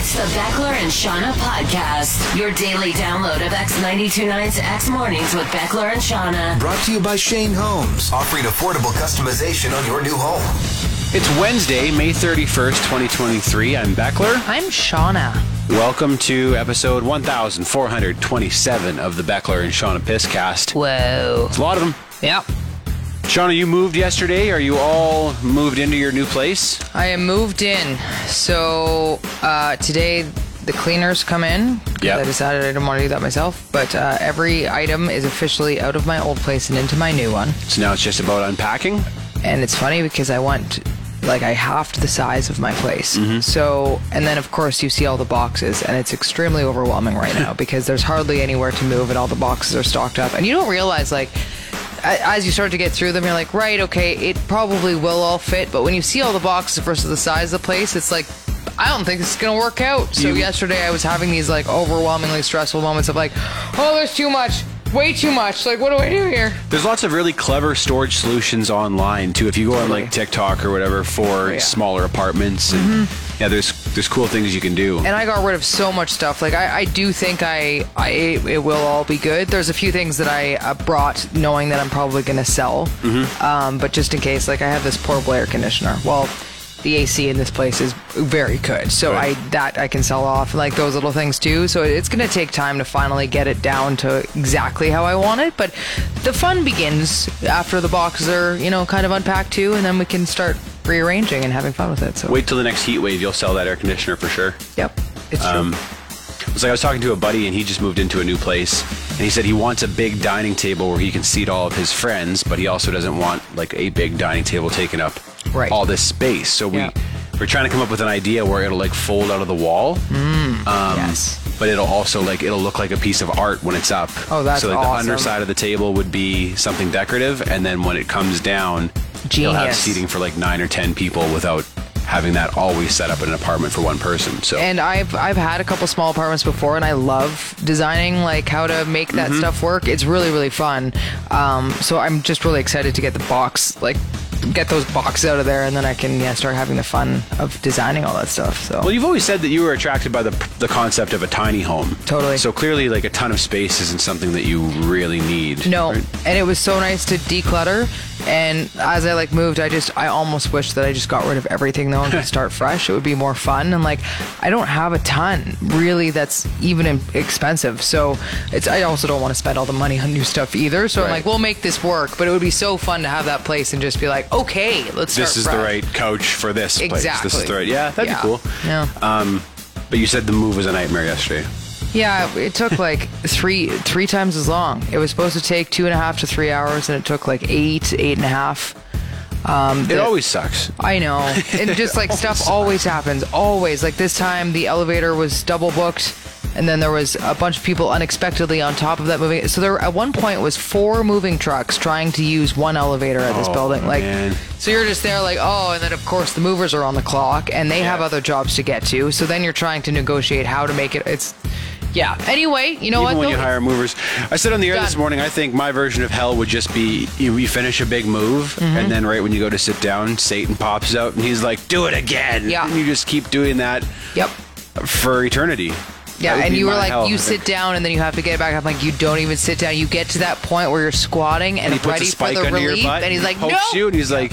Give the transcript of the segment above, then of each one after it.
It's the Beckler and Seanna podcast, your daily download of X929's X Mornings with Beckler and Seanna. Brought to you by Shane Homes, offering affordable customization on your new home. It's Wednesday, May 31st, 2023. I'm Beckler. I'm Seanna. Welcome to episode 1427 of the Beckler and Seanna Pisscast. Whoa. It's a lot of them. Yep. Seanna, you moved yesterday. Are you all moved into your new place? I am moved in. So uh, today the cleaners come in. Yeah. I decided I didn't want to do that myself. But uh, every item is officially out of my old place and into my new one. So now it's just about unpacking. And it's funny because I went like I halved the size of my place. So and then of course you see all the boxes and it's extremely overwhelming right now because there's hardly anywhere to move and all the boxes are stocked up. And you don't realize like as you start to get through them, you're like, right, okay, it probably will all fit. But when you see all the boxes versus the size of the place, it's like, I don't think this is gonna work out. So You- yesterday I was having these like overwhelmingly stressful moments of like, oh, there's too much, way too much. Like, what do I do here? There's lots of really clever storage solutions online too. If you go on like TikTok or whatever for oh, yeah. smaller apartments, and, mm-hmm. yeah, there's there's cool things you can do. and I got rid of so much stuff. Like I, I do think I, I it, it will all be good. There's a few things that I uh, brought knowing that I'm probably going to sell. Mm-hmm. Um, but just in case, like I have this portable air conditioner. Well, the AC in this place is very good, so Right. I that I can sell off like those little things too. So it's going to take time to finally get it down to exactly how I want it. But the fun begins after the boxes are you know kind of unpacked too, and then we can start rearranging and having fun with it. So Wait till the next heat wave. You'll sell that air conditioner for sure. yep, it's true. Um, It's like I was talking to a buddy and he just moved into a new place and he said he wants a big dining table where he can seat all of his friends, but he also doesn't want like a big dining table taking up Right. all this space. So we Yeah. we're trying to come up with an idea where it'll like fold out of the wall. um, yes. But it'll also like it'll look like a piece of art when it's up. Oh, that's so like awesome. the underside of the table would be something decorative, and then when it comes down, you'll have seating for like nine or ten people without having that always set up in an apartment for one person. So And I've I've had a couple small apartments before, and I love designing like how to make that Mm-hmm. stuff work. It's really really fun. Um, so I'm just really excited to get the box like get those boxes out of there, and then I can yeah start having the fun of designing all that stuff. So Well, you've always said that you were attracted by the the concept of a tiny home. Totally. So clearly, like a ton of space isn't something that you really need. No, right? and it was so nice to declutter. And as I like moved, I just I almost wish that I just got rid of everything though and could start fresh. It would be more fun. And like I don't have a ton really that's even expensive. So it's I also don't want to spend all the money on new stuff either. So I'm like, we'll make this work. But it would be so fun to have that place and just be like, okay, let's start This is the right couch for this place. This is the right. Yeah, that'd Yeah. be cool. Yeah. Um, but you said the move was a nightmare yesterday. Yeah, it took like three three times as long. It was supposed to take two and a half to three hours, and it took like eight eight and a half. Um, It the- always sucks. I know. And just like stuff always happens. Always. Like this time the elevator was double booked and then there was a bunch of people unexpectedly on top of that moving. So there at one point was four moving trucks trying to use one elevator at this Oh, building. Like man. so you're just there like, "Oh, and then of course the movers are on the clock and they have other jobs to get to. So then you're trying to negotiate how to make it it's yeah. Anyway, you know Even what? when you hire movers, I said on the air this morning. I think my version of hell would just be you, you finish a big move, Mm-hmm. and then right when you go to sit down, Satan pops out and he's like, "Do it again!" Yeah. and you just keep doing that Yep. for eternity. Yeah, and you were like, hell, you sit down and then you have to get back. I'm like, you don't even sit down. You get to that point where you're squatting and, and he puts ready a spike for the under relief, your butt, and he's like, no. you, and he's like,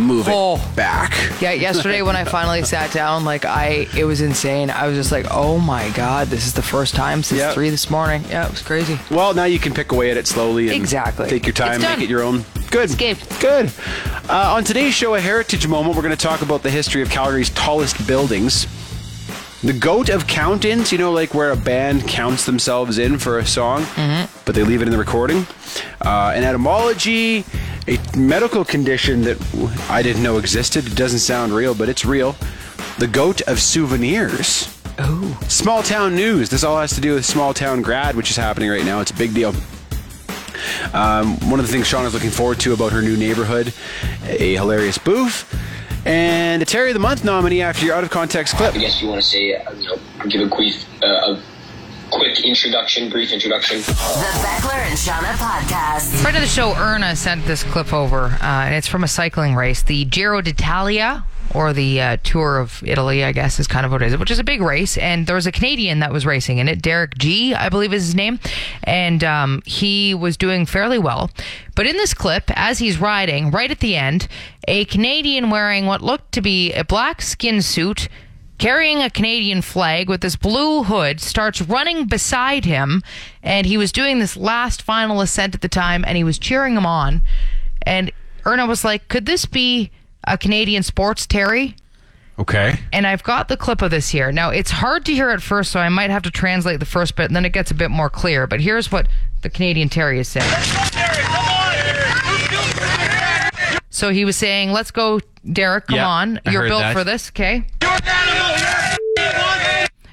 "Move Oh. it back." Yeah, yesterday when I finally sat down, like I, it was insane. I was just like, oh my god, this is the first time since Yeah. three this morning. Yeah, it was crazy. Well, now you can pick away at it slowly and Exactly. take your time, It's done. make it your own. Good. Escaped. Good. Uh, on today's show, a heritage moment, we're going to talk about the history of Calgary's tallest buildings. The goat of count-ins, you know, like where a band counts themselves in for a song, but they leave it in the recording. Uh, an etymology, a medical condition that I didn't know existed. It doesn't sound real, but it's real. The goat of souvenirs. Oh, Small town news. This all has to do with small town grad, which is happening right now. It's a big deal. Um, one of the things Sean is looking forward to about her new neighborhood, a hilarious booth, and a Terry of the Month nominee after your out of context clip. I guess you want to say, uh, you know, give a quick, uh, a quick introduction, brief introduction. The Beckler and Seanna podcast. Friend of the show, Erna, sent this clip over, uh, and it's from a cycling race, the Giro d'Italia, or the uh, Tour of Italy, I guess is kind of what it is, which is a big race. And there was a Canadian that was racing in it, Derek Gee, I believe is his name, and um, he was doing fairly well. But in this clip, as he's riding, right at the end, a Canadian wearing what looked to be a black skin suit carrying a Canadian flag with this blue hood, starts running beside him. And he was doing this last final ascent at the time, and he was cheering him on. And Erna was like, Could this be a Canadian sports Terry? Okay. And I've got the clip of this here. Now, it's hard to hear at first, so I might have to translate the first bit, and then it gets a bit more clear. But here's what the Canadian Terry is saying. So he was saying, Let's go, Derek, come Yeah, on. I You're heard built that. for this, okay?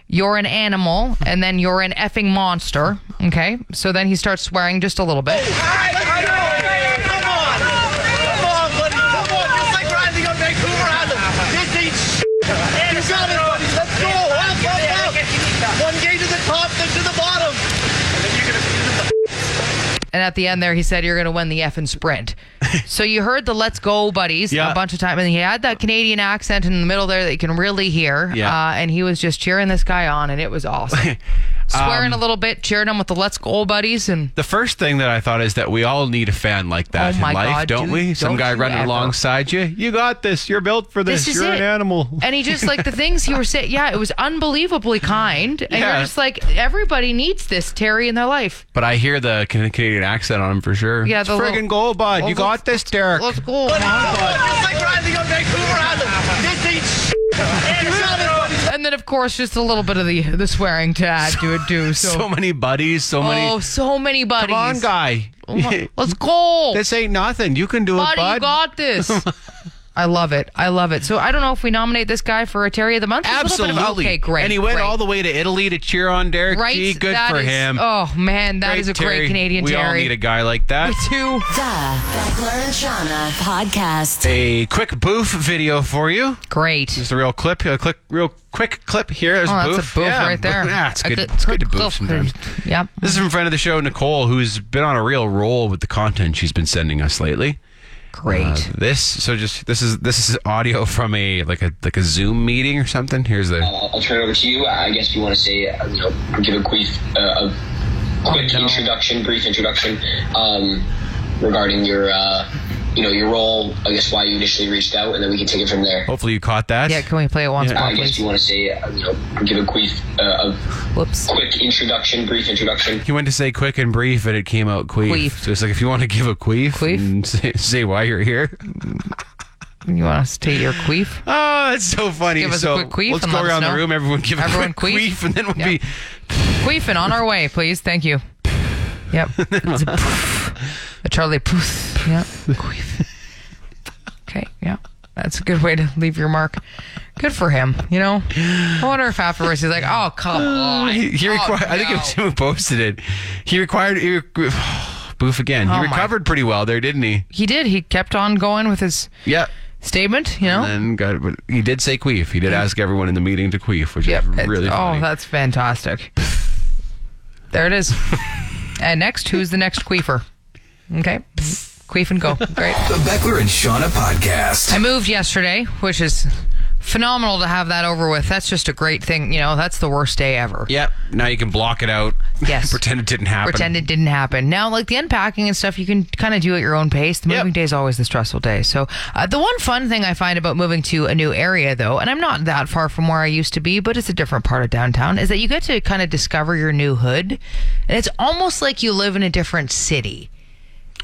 You're an animal, and then you're an effing monster. Okay. So then he starts swearing just a little bit. Oh, And at the end there, he said, You're going to win the effing sprint. so you heard the let's go buddies Yeah. a bunch of times. And he had that Canadian accent in the middle there that you can really hear. Yeah. Uh, and he was just cheering this guy on, and it was awesome. Swearing a um, little bit, cheering him with the let's go buddies. And The first thing that I thought is that we all need a fan like that Oh in life, God, don't dude, we? Some don't guy running ever. alongside you. You got this. You're built for this. this is You're it. an animal. And he just like the things he was saying. Yeah, it was unbelievably kind. And Yeah. you're just like, everybody needs this Terry in their life. But I hear the Canadian accent on him for sure. Yeah, It's the friggin' little- goal, bud. Well, you got this, Derek. Let's go. And then, of course, just a little bit of the the swearing to add to it too. So, So many buddies. So oh, many. Oh, so many buddies. Come on, guy. Let's go. this ain't nothing. You can do it, Buddy, bud. you got this. I love it. I love it. So I don't know if we nominate this guy for a Terry of the Month. Just a of- Absolutely. okay, great. And he went great. all the way to Italy to cheer on Derek right. Gee. Good That for is- him. Oh man, that is a Terry. great Canadian We all need a guy like that. Two. The Beckler and Seanna podcast. A quick boof video for you. Great. Just a real clip, a click, real quick clip here. There's Oh, that's boof. a boof yeah, right there. Yeah, it's good. good- It's good to good boof sometimes. Yep. This is from friend of the show, Nicole, who's been on a real roll with the content she's been sending us lately. Great. Uh, this, so just this is this is audio from a like a like a Zoom meeting or something. Here's the. I'll, I'll turn it over to you. I guess you want to say, uh, you know, give a quick, uh, a quick introduction, brief introduction um, regarding your, uh, you know, your role. I guess why you initially reached out, and then we can take it from there. Hopefully you caught that. yeah, can we play it once Yeah. more, I guess please? you want to say, uh, you know, give a quick, uh, a Whoops. quick introduction, brief introduction. He went to say quick and brief, and it came out queef. Queef. So it's like if you want to give a queef, Queef? and say, say why you're here. You want to state your queef? Oh, it's so funny. Give us a so quick queef let's and go let us around the room. Everyone give Everyone a quick queef? queef, and then we'll Yeah. be. Queefing on our way, please. Thank you. Yep. Charlie Puth. Yeah. Queef. Okay. Yeah. That's a good way to leave your mark. Good for him. You know. I wonder if afterwards he's like, "Oh come uh, on." He, he Oh, required. I think it was him who posted it. He required. He, re- boof again. Oh, he my- recovered pretty well there, didn't he? He did. He kept on going with his Yeah. statement. You know. And then got. He did say queef. He did ask everyone in the meeting to queef, which Yep. is really oh, funny. Oh, that's fantastic. there it is. and next, who's the next queefer? Okay. Queef and go. Great. The Beckler and Seanna podcast. I moved yesterday, which is phenomenal to have that over with. That's just a great thing. You know, that's the worst day ever. Yep. Now you can block it out. Yes. Pretend it didn't happen. Pretend it didn't happen. Now, like the unpacking and stuff, you can kind of do at your own pace. The Yep. moving day is always the stressful day. So, uh, the one fun thing I find about moving to a new area, though, and I'm not that far from where I used to be, but it's a different part of downtown, is that you get to kind of discover your new hood. And it's almost like you live in a different city.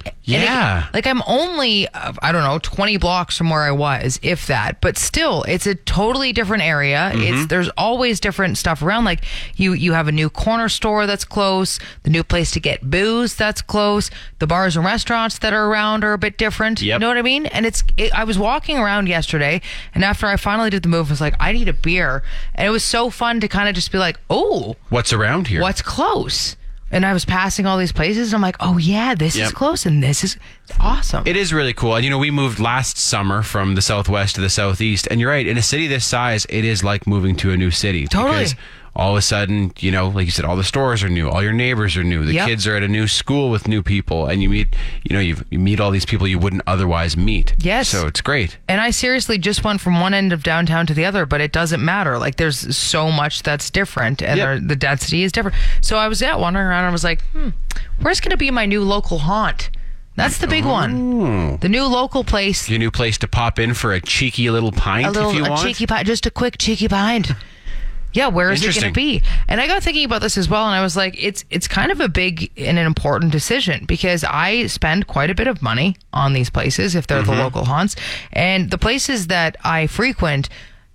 And it- Yeah. like I'm only, uh, I don't know, 20 blocks from where I was, if that. But still, it's a totally different area. Mm-hmm. It's there's always different stuff around. Like you, you have a new corner store that's close, the new place to get booze that's close, the bars and restaurants that are around are a bit different. You know what I mean? And it's, it, I was walking around yesterday, and after I finally did the move, I was like, I need a beer, and it was so fun to kind of just be like, oh, What's around here? what's close And I was passing all these places. And I'm like, oh yeah, this Yep. is close, and this is awesome. It is really cool. And you know, we moved last summer from the southwest to the southeast. And you're right, in a city this size, it is like moving to a new city. Totally. All of a sudden, you know, like you said, all the stores are new, all your neighbors are new, the Yep. kids are at a new school with new people, and you meet, you know, you you meet all these people you wouldn't otherwise meet. Yes. So it's great. And I seriously just went from one end of downtown to the other, but it doesn't matter. Like there's so much that's different, and Yep. the density is different. So I was yeah wandering around, and I was like, hmm, where's going to be my new local haunt? That's the big one. The new local place. Your new place to pop in for a cheeky little pint a little if you a want. cheeky pint, just a quick cheeky pint. Yeah, where is it going to be? And I got thinking about this as well, and I was like, it's it's kind of a big and an important decision because I spend quite a bit of money on these places if they're Mm-hmm. the local haunts, and the places that I frequent.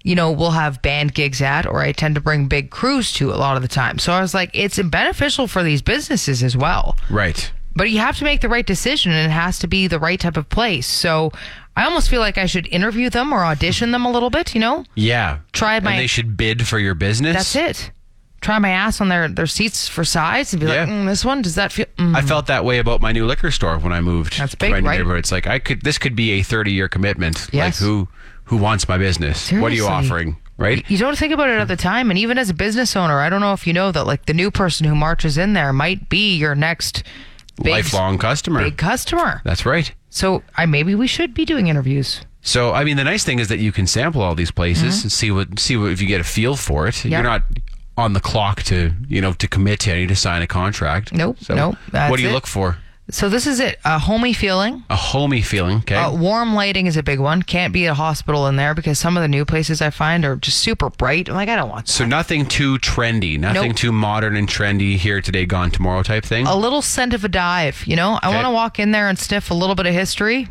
You know, we'll have band gigs at, or I tend to bring big crews to a lot of the time. So I was like, it's beneficial for these businesses as well right. but you have to make the right decision and it has to be the right type of place. So I almost feel like I should interview them or audition them a little bit, you know? Yeah. Try my- And they should bid for your business. That's it. Try my ass on their, their seats for size and be Yeah. like, mm, this one, does that feel? Mm. I felt that way about my new liquor store when I moved. That's to big, my new right? neighborhood. It's like I could. This could be a thirty-year commitment. Yes. Like who who wants my business? What are you offering? Right. You don't think about it at the time. And even as a business owner, I don't know if you know that like the new person who marches in there might be your next big, Lifelong customer. big customer. That's right. So I maybe we should be doing interviews. So I mean, the nice thing is that you can sample all these places and see what see what if you get a feel for it. Mm-hmm. You're not on the clock to you know to commit to any to sign a contract. Nope, So nope, what do you it. look for? So this is it. A homey feeling. A homey feeling. Okay. Uh, warm lighting is a big one. Can't be a hospital in there because some of the new places I find are just super bright. I'm like, I don't want that. so nothing too trendy, nothing Nope. too modern and trendy. Here today, gone tomorrow type thing. a little scent of a dive. You know, I Okay. want to walk in there and sniff a little bit of history.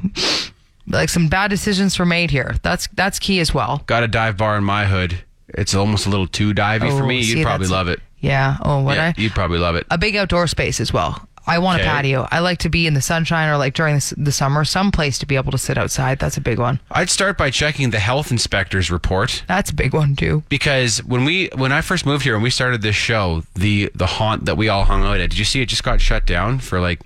Like some bad decisions were made here. That's that's key as well. Got a dive bar in my hood. It's almost a little too divey for Oh, me. see, You'd probably love it. Yeah. Oh, what yeah, I you'd probably love it. a big outdoor space as well. I want Okay. a patio. I like to be in the sunshine or like during the, the summer, some place to be able to sit outside. That's a big one. I'd start by checking the health inspector's report That's a big one too. because when we when I first moved here and we started this show, the the haunt that we all hung out at, did you see it just got shut down for like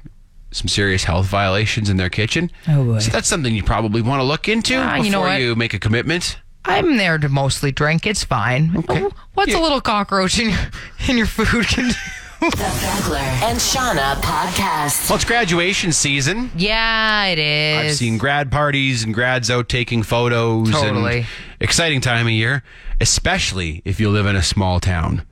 some serious health violations in their kitchen? Oh, boy. So that's something you probably want to look into Ah, before you know you make a commitment. I'm there to mostly drink. It's fine. Okay. What's Yeah. a little cockroach in your in your food can do? The Beckler and Seanna podcast. Well, it's graduation season. Yeah, it is. I've seen grad parties and grads out taking photos. Totally. And exciting time of year, especially if you live in a small town.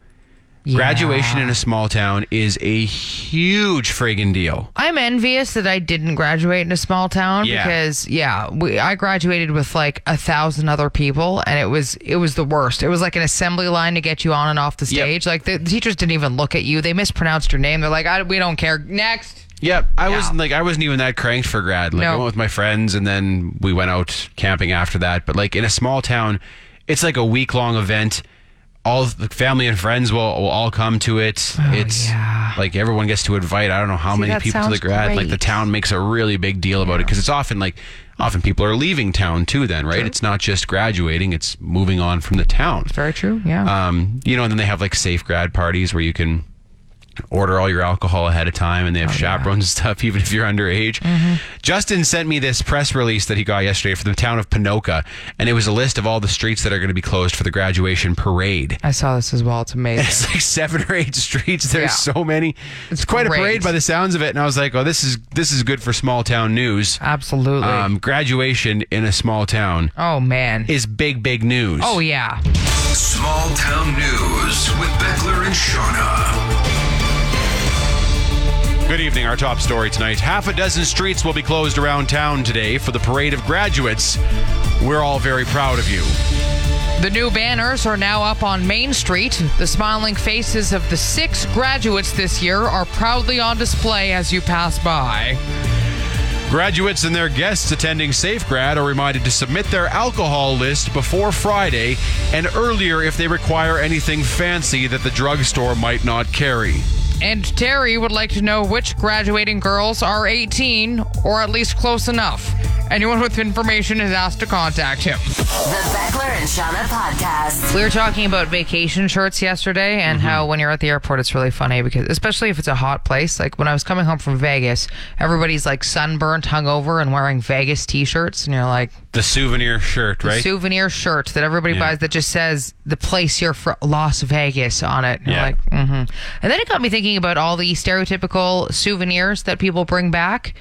Yeah. Graduation in a small town is a huge friggin' deal. I'm envious that I didn't graduate in a small town Yeah. because yeah, we, I graduated with like a thousand other people and it was it was the worst. It was like an assembly line to get you on and off the Yep. stage. Like the, the teachers didn't even look at you. They mispronounced your name. They're like, I, we don't care. Next. Yep, I Yeah. wasn't like I wasn't even that cranked for grad. Like I went with my friends and then we went out camping after that. But like in a small town, it's like a week long event. All the family and friends will, will all come to it. it's Oh, yeah. like everyone gets to invite. I don't know how See, many people to the grad. Like the town makes a really big deal about it because it's often like often people are leaving town too. Then right, it's not just graduating; it's moving on from the town. Very true. Yeah. Um, you know, and then they have like safe grad parties where you can order all your alcohol ahead of time and they have chaperones and stuff, even if you're underage. Justin sent me this press release that he got yesterday from the town of Ponoka, and it was a list of all the streets that are going to be closed for the graduation parade. I saw this as well. It's amazing. It's like seven or eight streets. There's Yeah. so many. It's quite a parade by the sounds of it. And I was like, oh, this is this is good for small town news. Absolutely. Um, graduation in a small town oh man. is big, big news. oh yeah. Small Town News with Beckler and Seanna. Good evening. Our top story tonight. Half a dozen streets will be closed around town today for the parade of graduates. We're all very proud of you. The new banners are now up on Main Street. The smiling faces of the six graduates this year are proudly on display as you pass by. Graduates and their guests attending SafeGrad are reminded to submit their alcohol list before Friday and earlier if they require anything fancy that the drugstore might not carry. And Terry would like to know which graduating girls are 18 or at least close enough. Anyone with information is asked to contact him. The Beckler and Seanna podcast. We were talking about vacation shirts yesterday and how when you're at the airport, it's really funny because, especially if it's a hot place. Like when I was coming home from Vegas, everybody's like sunburnt, hungover, and wearing Vegas t shirts. And you're like, The souvenir shirt, right? souvenir shirt that everybody Yeah. buys that just says the place you're from, Las Vegas, on it. And you're Yeah. like, mm-hmm. And then it got me thinking about all the stereotypical souvenirs that people bring back.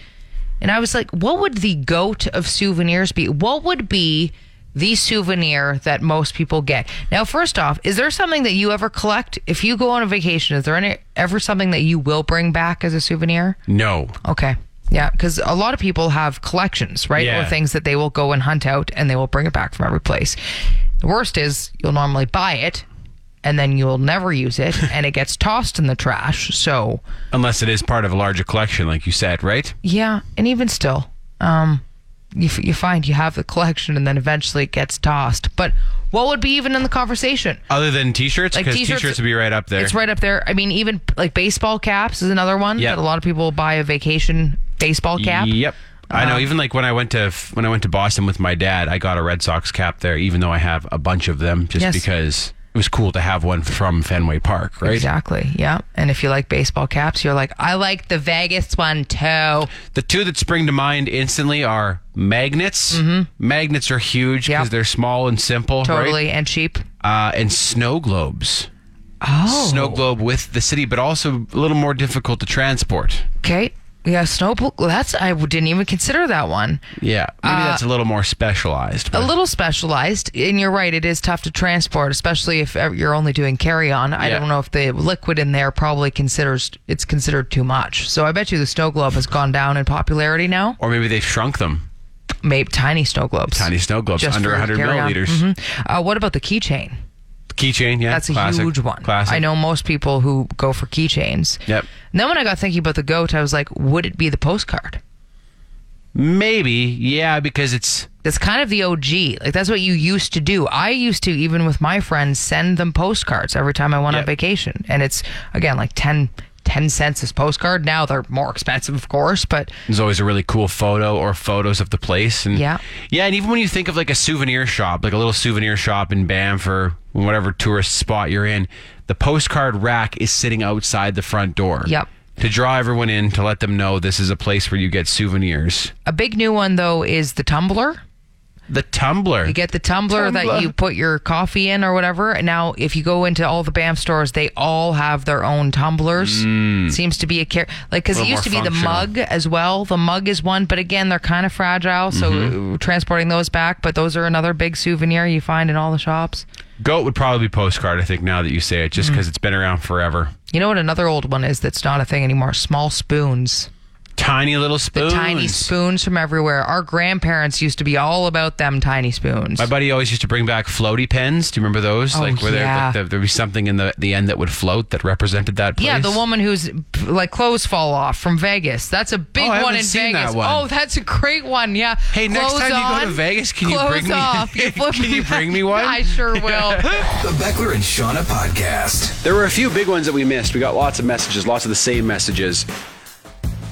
And I was like, what would the goat of souvenirs be? What would be the souvenir that most people get? Now, first off, is there something that you ever collect? If you go on a vacation, is there any, ever something that you will bring back as a souvenir? no. Okay. Yeah, because a lot of people have collections, right? Yeah. Or things that they will go and hunt out and they will bring it back from every place. The worst is you'll normally buy it and then you'll never use it and it gets tossed in the trash. So, Unless it is part of a larger collection, like you said, right? yeah, and even still, um, you, f- you find you have the collection and then eventually it gets tossed. But what would be even in the conversation? Other than t-shirts, Like because t-shirts- t-shirts would be right up there. It's right up there. I mean, even like baseball caps is another one Yeah. that a lot of people buy a vacation baseball cap. Yep. I know. Um, Even like when I went to when I went to Boston with my dad, I got a Red Sox cap there, even though I have a bunch of them, just Yes. because it was cool to have one from Fenway Park, right? Exactly. Yeah. And if you like baseball caps, you're like, I like the Vegas one too. The two that spring to mind instantly are magnets. Mm-hmm. Magnets are huge because Yep. they're small and simple, Totally and cheap. Uh, and snow globes. Oh. Snow globe with the city, but also a little more difficult to transport. Okay. Yeah. Snow. That's I didn't even consider that one. Yeah, maybe that's a little more specialized. A but- little specialized, and you're right. It is tough to transport, especially if you're only doing carry on. I Yeah. don't know if the liquid in there probably considers it's considered too much. So I bet you the snow globe has gone down in popularity now. or maybe they've shrunk them. Maybe tiny snow globes. Tiny snow globes Just under for 100 carry-on. milliliters. Mhm. Uh, what about the keychain? Keychain, yeah, That's a classic, huge one. Classic. I know most people who go for keychains. Yep. And then when I got thinking about the goat, I was like, would it be the postcard? Maybe, yeah, because it's That's kind of the OG. Like that's what you used to do. I used to, even with my friends, send them postcards every time I went on Yep. vacation. And it's again like 10, 10 cents this postcard. Now they're more expensive, of course, but there's always a really cool photo or photos of the place, and Yeah. yeah, and even when you think of like a souvenir shop, like a little souvenir shop in Banff or whatever tourist spot you're in, the postcard rack is sitting outside the front door. Yep. To draw everyone in to let them know this is a place where you get souvenirs. a big new one though is the tumbler. The tumbler. You get the tumbler, Tumbler. that you put your coffee in or whatever. Now, if you go into all the Banff stores, they all have their own tumblers. Seems to be a care like because it Mm. Used to be more the mug as well. The mug is one, but again, they're kind of fragile. So Mm-hmm. transporting those back, but those are another big souvenir you find in all the shops. Goat would probably be postcard. I think now that you say it, Mm. just because it's been around forever. You know what? Another old one is that's not a thing anymore. Small spoons. Tiny little spoons. The tiny spoons from everywhere. Our grandparents used to be all about them tiny spoons. My buddy always used to bring back floaty pens. Do you remember those? Oh, like where there yeah. like the, there'd be something in the the end that would float that represented that place. Yeah, the woman who's like clothes fall off from Vegas. That's a big Oh, I one haven't in seen that Vegas. one. Oh, that's a great one. Yeah. Hey, next Clothes time you go to on, Vegas, can you clothes bring me- off. You flip can you bring me one? I sure will. The Beckler and Seanna podcast. There were a few big ones that we missed. We got lots of messages, lots of the same messages.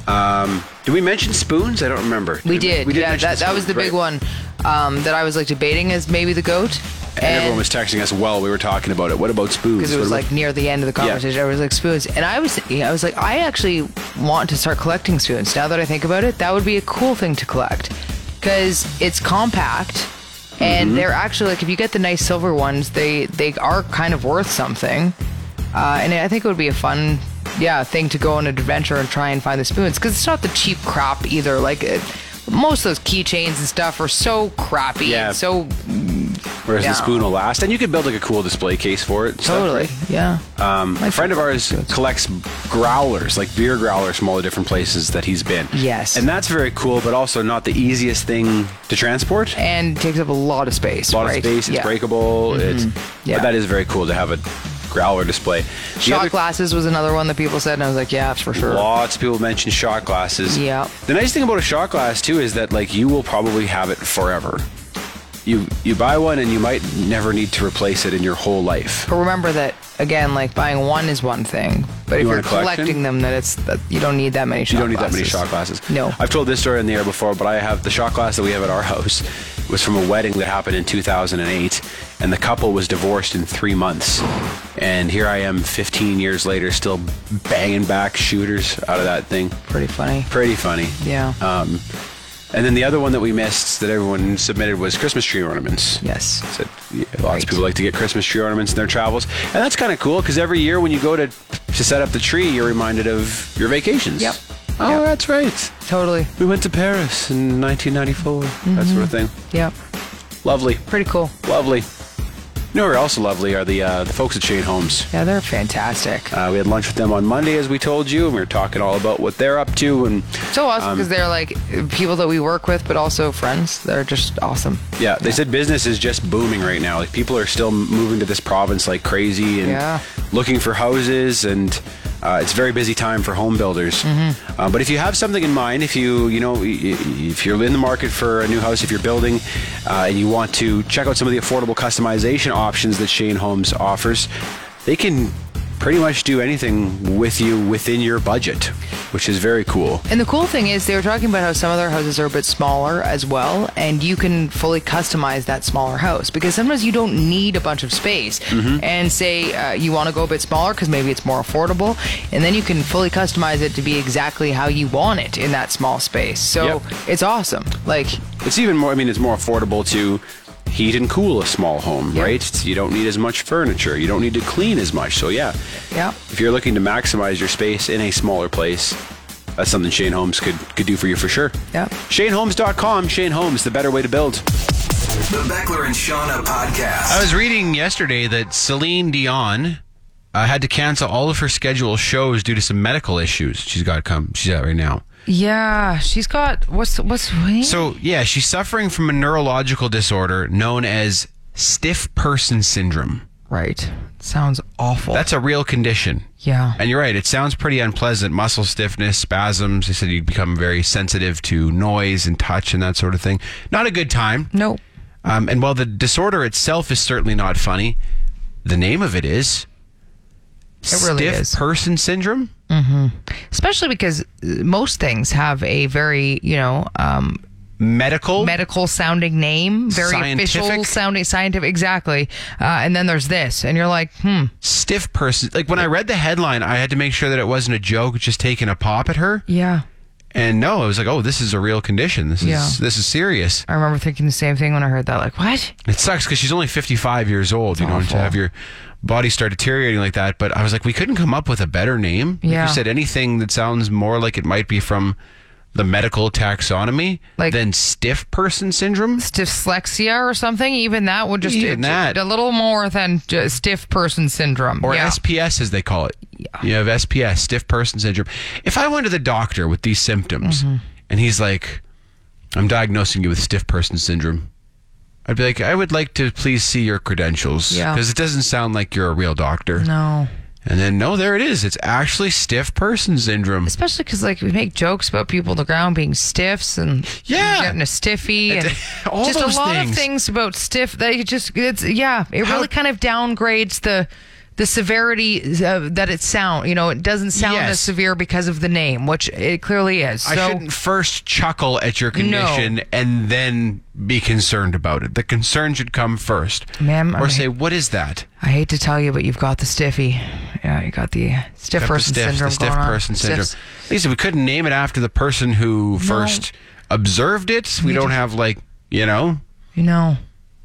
Um, did we mention spoons? I don't remember. we did. We did yeah, that, that was the spoons, big one um, that I was like debating as maybe the goat. And, everyone was texting us while we were talking about it. What about spoons? because it was What about- like near the end of the Yeah. conversation. I was like spoons, and I was thinking, I was like, I actually want to start collecting spoons. Now that I think about it, that would be a cool thing to collect because it's compact, and Mm-hmm. they're actually like if you get the nice silver ones, they they are kind of worth something, uh, and I think it would be a fun. Yeah, thing to go on an adventure and try and find the spoons because it's not the cheap crap either. Like it, most of those keychains and stuff are so crappy. Yeah. and so Whereas yeah. the spoon will last, and you can build like a cool display case for it. stuff, totally, right? yeah. Um, a friend of ours collects growlers, like beer growlers from all the different places that he's been. Yes. and that's very cool, but also not the easiest thing to transport. and takes up a lot of space. a lot right? of space. It's Yeah. breakable. It's Yeah. but that is very cool to have a growler display. The Shot other- glasses was another one that people said, and I was like, yeah, that's for sure. Lots of people mention shot glasses. Yeah. The nice thing about a shot glass too is that like you will probably have it forever. You you buy one and you might never need to replace it in your whole life. But remember that again, like buying one is one thing, But You if you're collecting them, then it's that you don't need that many shot glasses. You don't need that many shot glasses. No. I've told this story in the air before, but I have the shot glass that we have at our house was from a wedding that happened in 2008, and the couple was divorced in three months. And here I am, 15 years later, still banging back shooters out of that thing. Pretty funny. Pretty funny. Yeah. Um, and then the other one that we missed that everyone submitted was Christmas tree ornaments. yes. Said yeah, lots of people like to get Christmas tree ornaments in their travels, and that's kind of cool because every year when you go to to set up the tree, you're reminded of your vacations. Yep. Oh, Yep. that's right. Totally. We went to Paris in 1994. That sort of thing. Yep. Lovely, Pretty cool. lovely. You know, who are also lovely are the uh, the folks at Shane Homes. Yeah, they're fantastic. Uh, we had lunch with them on Monday, as we told you, and we were talking all about what they're up to. And So awesome um, because they're like people that we work with, but also friends. They're just awesome. Yeah, they said business is just booming right now. Like people are still moving to this province like crazy and Yeah. looking for houses, and uh, it's a very busy time for home builders. Mm-hmm. Uh, but if you have something in mind, if you you know if you're in the market for a new house, if you're building, uh, and you want to check out some of the affordable customization options that Shane Homes offers, they can pretty much do anything with you within your budget, which is very cool. And the cool thing is, they were talking about how some of their houses are a bit smaller as well, and you can fully customize that smaller house because sometimes you don't need a bunch of space. Mm-hmm. And say uh, you want to go a bit smaller because maybe it's more affordable, and then you can fully customize it to be exactly how you want it in that small space. So Yep. it's awesome. Like, It's even more. I mean, it's more affordable to heat and cool a small home, Yeah. right? You don't need as much furniture. You don't need to clean as much. So yeah, yeah. if you're looking to maximize your space in a smaller place, that's something Shane Homes could could do for you for sure. Yep. ShaneHomes.com. Shane Homes, the better way to build. The Beckler and Seanna podcast. I was reading yesterday that Celine Dion uh, had to cancel all of her scheduled shows due to some medical issues she's got to come. She's at right now. Yeah, she's got what's what's So yeah, she's suffering from a neurological disorder known as stiff person syndrome. right. Sounds awful. That's a real condition. yeah. And you're right, it sounds pretty unpleasant. Muscle stiffness, spasms. They said you become very sensitive to noise and touch and that sort of thing. Not a good time. no. Um, and while the disorder itself is certainly not funny, the name of it is It really stiff is. person syndrome. especially because uh, most things have a very you know um, Medical. medical sounding name very official Scientific? sounding scientific exactly uh, and then there's this and you're like hmm stiff person. Like when I read the headline, I had to make sure that it wasn't a joke, just taking a pop at her. yeah And no, I was like, oh, this is a real condition. This is Yeah. this is serious. i remember thinking the same thing when i heard that like what It sucks because she's only 55 years old, you know, and to have your body start deteriorating like that. But I was like, we couldn't come up with a better name. Yeah. you said anything that sounds more like it might be from the medical taxonomy Like- than stiff person syndrome. dyslexia or something even that would just Even it- that. a little more than just stiff person syndrome Or yeah. SPS, as they call it. Yeah. You have SPS, stiff person syndrome. If I went to the doctor with these symptoms Mm-hmm. and he's like, I'm diagnosing you with stiff person syndrome, I'd be like, I would like to please see your credentials. Yeah. Because it doesn't sound like you're a real doctor. no And then, no, there it is. It's actually stiff person syndrome. especially because like we make jokes about people on the ground being stiffs and Yeah. getting a stiffy and all just those a lot things. of things about stiff that you just it's yeah it How- really kind of downgrades the the severity uh, that it sound you know it doesn't sound Yes. as severe because of the name which it clearly is so I shouldn't first chuckle at your condition and then be concerned about it. The concern should come first. Ma'am, or I'm- say, what is that? I hate to tell you but you've got the stiffy yeah you got the stiff Got the person stiff, syndrome the stiff going on. person syndrome. Stiffs. At least if we couldn't name it after the person who first observed it, we You don't just- have like, you know, you know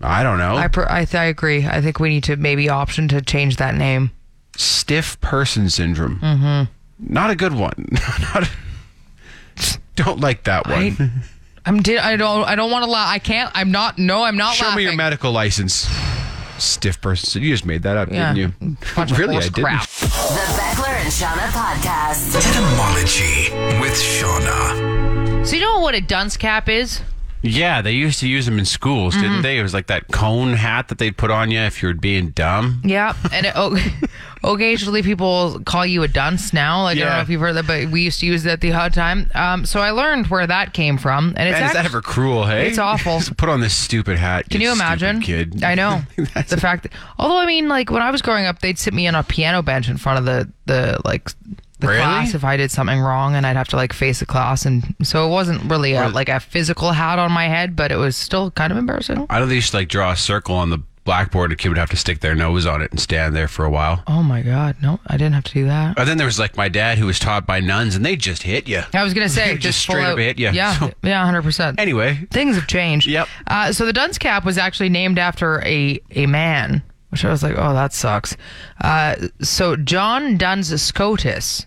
I don't know, I, per, I I agree I think we need to maybe option to change that name stiff person syndrome. Mm-hmm. Not a good one. Not a- don't like that one. I, I'm di- I don't I don't want to laugh I can't I'm not no I'm not Show laughing me your medical license. Stiff person. syndrome. You just made that up, Yeah. didn't you? Bunch really, I didn't. crap. The Beckler and Seanna podcast. Etymology with Seanna. So you know what a dunce cap is? Yeah, they used to use them in schools, Mm-hmm. didn't they? It was like that cone hat that they'd put on you if you were being dumb. Yeah, and it, o- occasionally people call you a dunce now. Like I don't know if you've heard that, but we used to use it at the odd time. Um, so I learned where that came from, and it's Man, is that ever cruel, hey? It's awful. Put on this stupid hat. Can you imagine? kid? I know the fact. That, although I mean, like when I was growing up, they'd sit me on a piano bench in front of the the like the Really? class if I did something wrong, and I'd have to like face the class, and so it wasn't really a, like a physical hat on my head, but it was still kind of embarrassing. I they used to like draw a circle on the blackboard. A kid would have to stick their nose on it and stand there for a while. Oh my god, no, I didn't have to do that. And then there was like my dad who was taught by nuns, and they just hit you. I was gonna say Just just, straight up out- hit you. Yeah, So- yeah, hundred percent. Anyway, things have changed. Yep. Uh, so the dunce cap was actually named after a a man, which I was like, oh, that sucks. Uh, so John Duns Scotus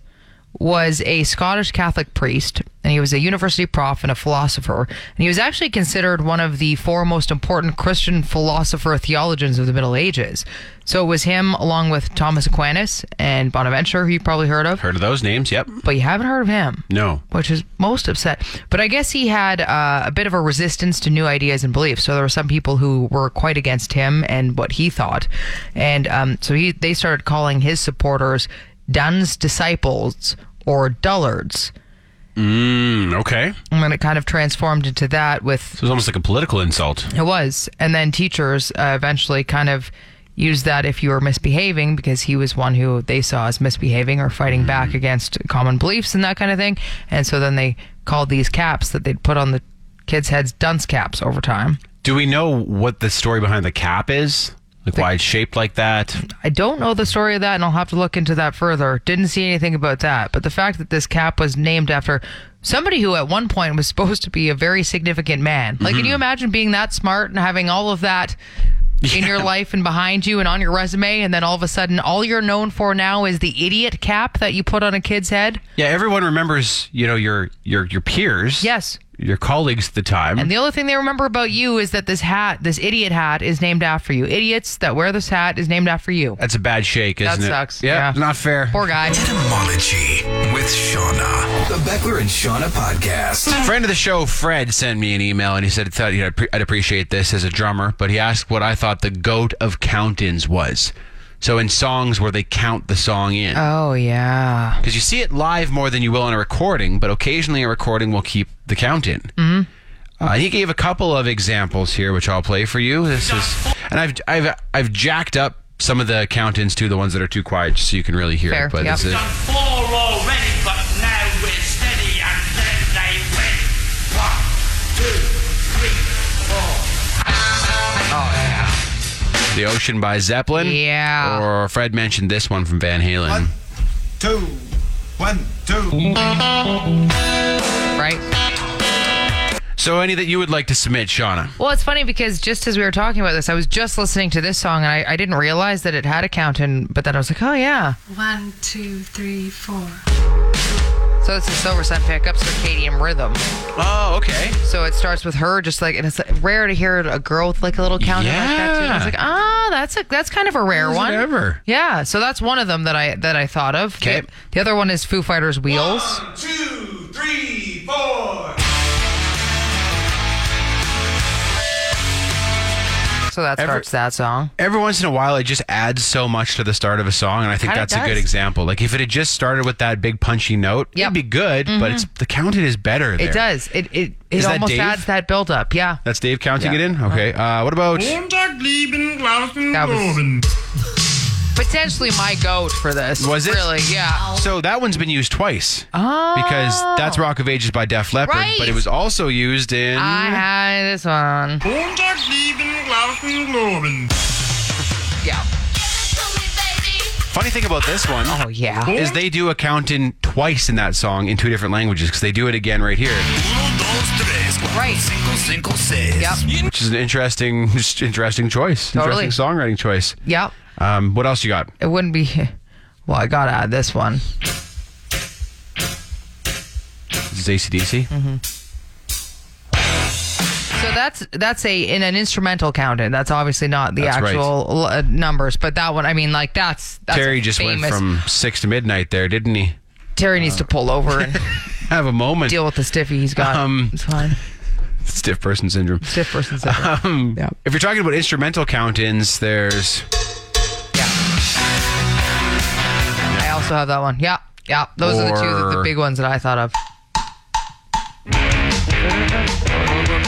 was a Scottish Catholic priest, and he was a university prof and a philosopher. And he was actually considered one of the four most important Christian philosopher theologians of the Middle Ages. So it was him, along with Thomas Aquinas and Bonaventure, who you probably heard of, heard of those names? Yep. but you haven't heard of him No. which is most upset. But I guess he had uh, a bit of a resistance to new ideas and beliefs. So there were some people who were quite against him and what he thought, and um, so he they started calling his supporters Dunn's disciples or dullards. Mm, okay. And then it kind of transformed into that with So it was almost like a political insult. it was. And then teachers uh, eventually kind of used that if you were misbehaving because he was one who they saw as misbehaving or fighting back against common beliefs and that kind of thing. And so then they called these caps that they'd put on the kids' heads dunce caps over time. Do we know what the story behind the cap is? Like why it's shaped like that? I don't know the story of that, and I'll have to look into that further. Didn't see anything about that. But the fact that this cap was named after somebody who at one point was supposed to be a very significant man. Like, can mm-hmm. you imagine being that smart and having all of that in your life and behind you and on your resume, and then all of a sudden, all you're known for now is the idiot cap that you put on a kid's head? Yeah, everyone remembers, you know, your your your peers. Yes. Your colleagues at the time. And the only thing they remember about you is that this hat, this idiot hat, is named after you. Idiots that wear this hat is named after you. That's a bad shake, isn't That it? sucks. Yeah, Yeah. not fair. Poor guy. Etymology with Seanna. The Beckler and Seanna podcast. Friend of the show, Fred, sent me an email and he said thought I'd, I'd appreciate this as a drummer, but he asked what I thought the goat of count-ins was. So in songs where they count the song in, Oh, yeah. because you see it live more than you will in a recording, but occasionally a recording will keep the count in. Mm-hmm. Uh, he gave a couple of examples here, which I'll play for you. This is, and I've I've I've jacked up some of the count-ins too, the ones that are too quiet, just so you can really hear Fair, it. But yep. this is. Done four already, but now we're steady and then they win. One, two, three, four. The Ocean by Zeppelin. Yeah. Or Fred mentioned this one from Van Halen. two, one, two. Right? So any that you would like to submit, Seanna? Well, it's funny because just as we were talking about this, I was just listening to this song and I, I didn't realize that it had a count in, but then I was like, oh, yeah. One, two, three, four. So it's a Silversun Pickup circadian rhythm. Oh, okay. So it starts with her, just like, and it's rare to hear a girl with like a little count in like that too. And I was Yeah. like, ah, that's a that's kind of a rare Is it one. ever? Yeah. So that's one of them that I that I thought of. 'Kay. The, the other one is Foo Fighters Wheels. One, two, three, four. So that Every- starts that song. Every once in a while, it just adds so much to the start of a song, and I think Kinda that's a good example. Like if it had just started with that big punchy note, Yep. it'd be good. But it's the counted is better. There. It does. It it, it Is almost Dave? adds that build up. Yeah. That's Dave counting Yeah. it in. Okay. Uh, what about? That was potentially my goat for this. Was it Really? Yeah. So that one's been used twice. Oh. Because that's Rock of Ages by Def Leppard, Right. but it was also used in. I had this one. Yeah. Funny thing about this one Oh yeah. is they do a count in twice in that song in two different languages because they do it again right here, Right. Yep. which is an interesting, just interesting choice. Totally. Interesting songwriting choice. Yep. Um, what else you got? It wouldn't be. Well, I gotta add this one. This is ACDC. Mm-hmm. So that's that's a in an instrumental count in. That's obviously not the That's right. actual uh, numbers, but that one. I mean, like that's, that's Terry a just famous, went from six to midnight there, didn't he? Terry needs to pull over and Have a moment. deal with the stiffy he's got. Um, it's fine. Stiff person syndrome. Stiff person syndrome. Um, Yeah. If you're talking about instrumental count-ins, there's also have that one. Yeah, yeah. Those are the two, the, the Or- big ones that I thought of.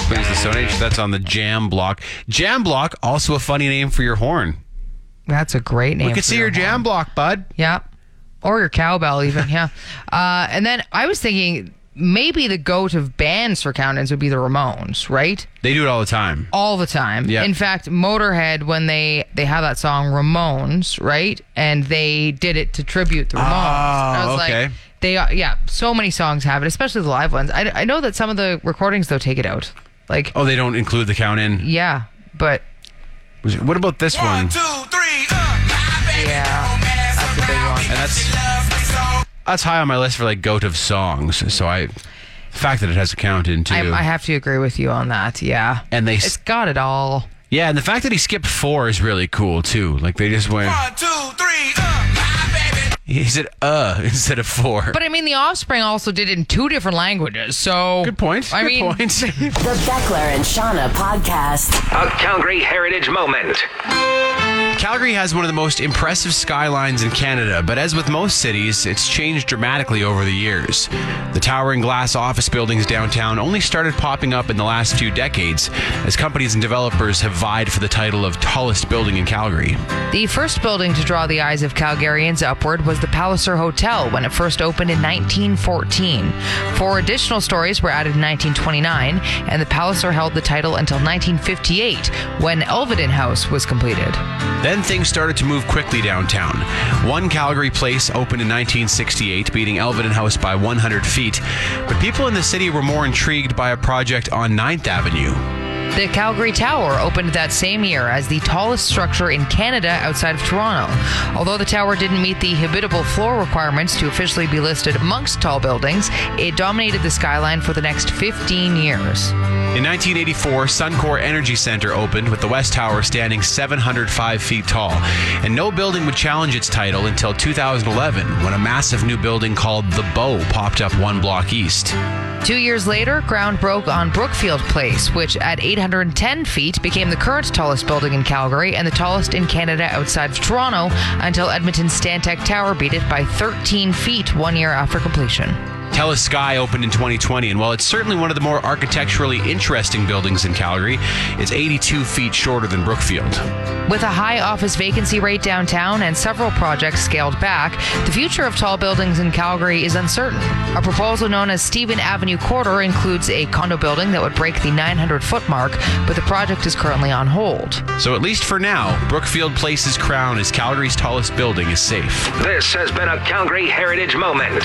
Of the Stone Age. That's on the Jam Block. Jam Block, also a funny name for your horn. That's a great name. We could for see your. Jam Block, bud. Yeah. Or your cowbell, even. Yeah. Uh, and then I was thinking maybe the goat of bands for count-ins would be the Ramones, right? They do it all the time. All the time. Yeah. In fact, Motorhead, when they they have that song Ramones, right, and they did it to tribute the Ramones. Ah, I was Oh, okay. like, they are, yeah. So many songs have it, especially the live ones. I, I know that some of the recordings though take it out. Like, Oh, they don't include the count-in. yeah, but What about this one? Uh, yeah, that's a big one. And that's that's high on my list for like goat of songs. So I, the fact that it has a count-in too. I, I have to agree with you on that. Yeah, and they, it's got it all. yeah, and the fact that he skipped four is really cool too. Like they just went. one, two, three, uh, baby. He said uh instead of four. But I mean, the Offspring also did it in two different languages. So good point. I good mean, point. The Beckler and Seanna podcast. A Calgary Heritage Moment. Calgary has one of the most impressive skylines in Canada, but as with most cities, it's changed dramatically over the years. The towering glass office buildings downtown only started popping up in the last few decades as companies and developers have vied for the title of tallest building in Calgary. The first building to draw the eyes of Calgarians upward was the Palliser Hotel when it first opened in 1914. Four additional stories were added in 1929, and the Palliser held the title until 1958 when Elveden House was completed. Then things started to move quickly downtown. One Calgary place opened in 1968, beating Elveden House by 100 feet, but people in the city were more intrigued by a project on 9th Avenue. The Calgary Tower opened that same year as the tallest structure in Canada outside of Toronto. Although the tower didn't meet the habitable floor requirements to officially be listed amongst tall buildings, it dominated the skyline for the next 15 years. In 1984, Suncor Energy Center opened with the West Tower standing 705 feet tall, and no building would challenge its title until 2011 when a massive new building called The Bow popped up one block east. Two years later, ground broke on Brookfield Place, which at 810 feet became the current tallest building in Calgary and the tallest in Canada outside of Toronto until Edmonton's Stantec Tower beat it by 13 feet one year after completion. Telus Sky opened in 2020, and while it's certainly one of the more architecturally interesting buildings in Calgary, it's 82 feet shorter than Brookfield. With a high office vacancy rate downtown and several projects scaled back, the future of tall buildings in Calgary is uncertain. A proposal known as Stephen Avenue Quarter includes a condo building that would break the 900 foot mark, but the project is currently on hold. So, at least for now, Brookfield Place's crown as Calgary's tallest building is safe. This has been a Calgary Heritage Moment.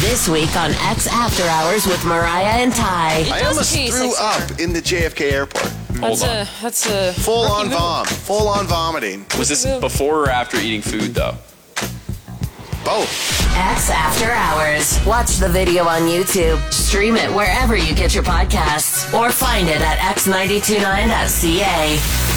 This week on X After Hours with Mariah and Ty. I almost threw up in the JFK airport. That's a that's a Full on vom, full on vomiting. Was this before or after eating food though? Both. X After Hours. Watch the video on YouTube. Stream it wherever you get your podcasts or find it at x929.ca.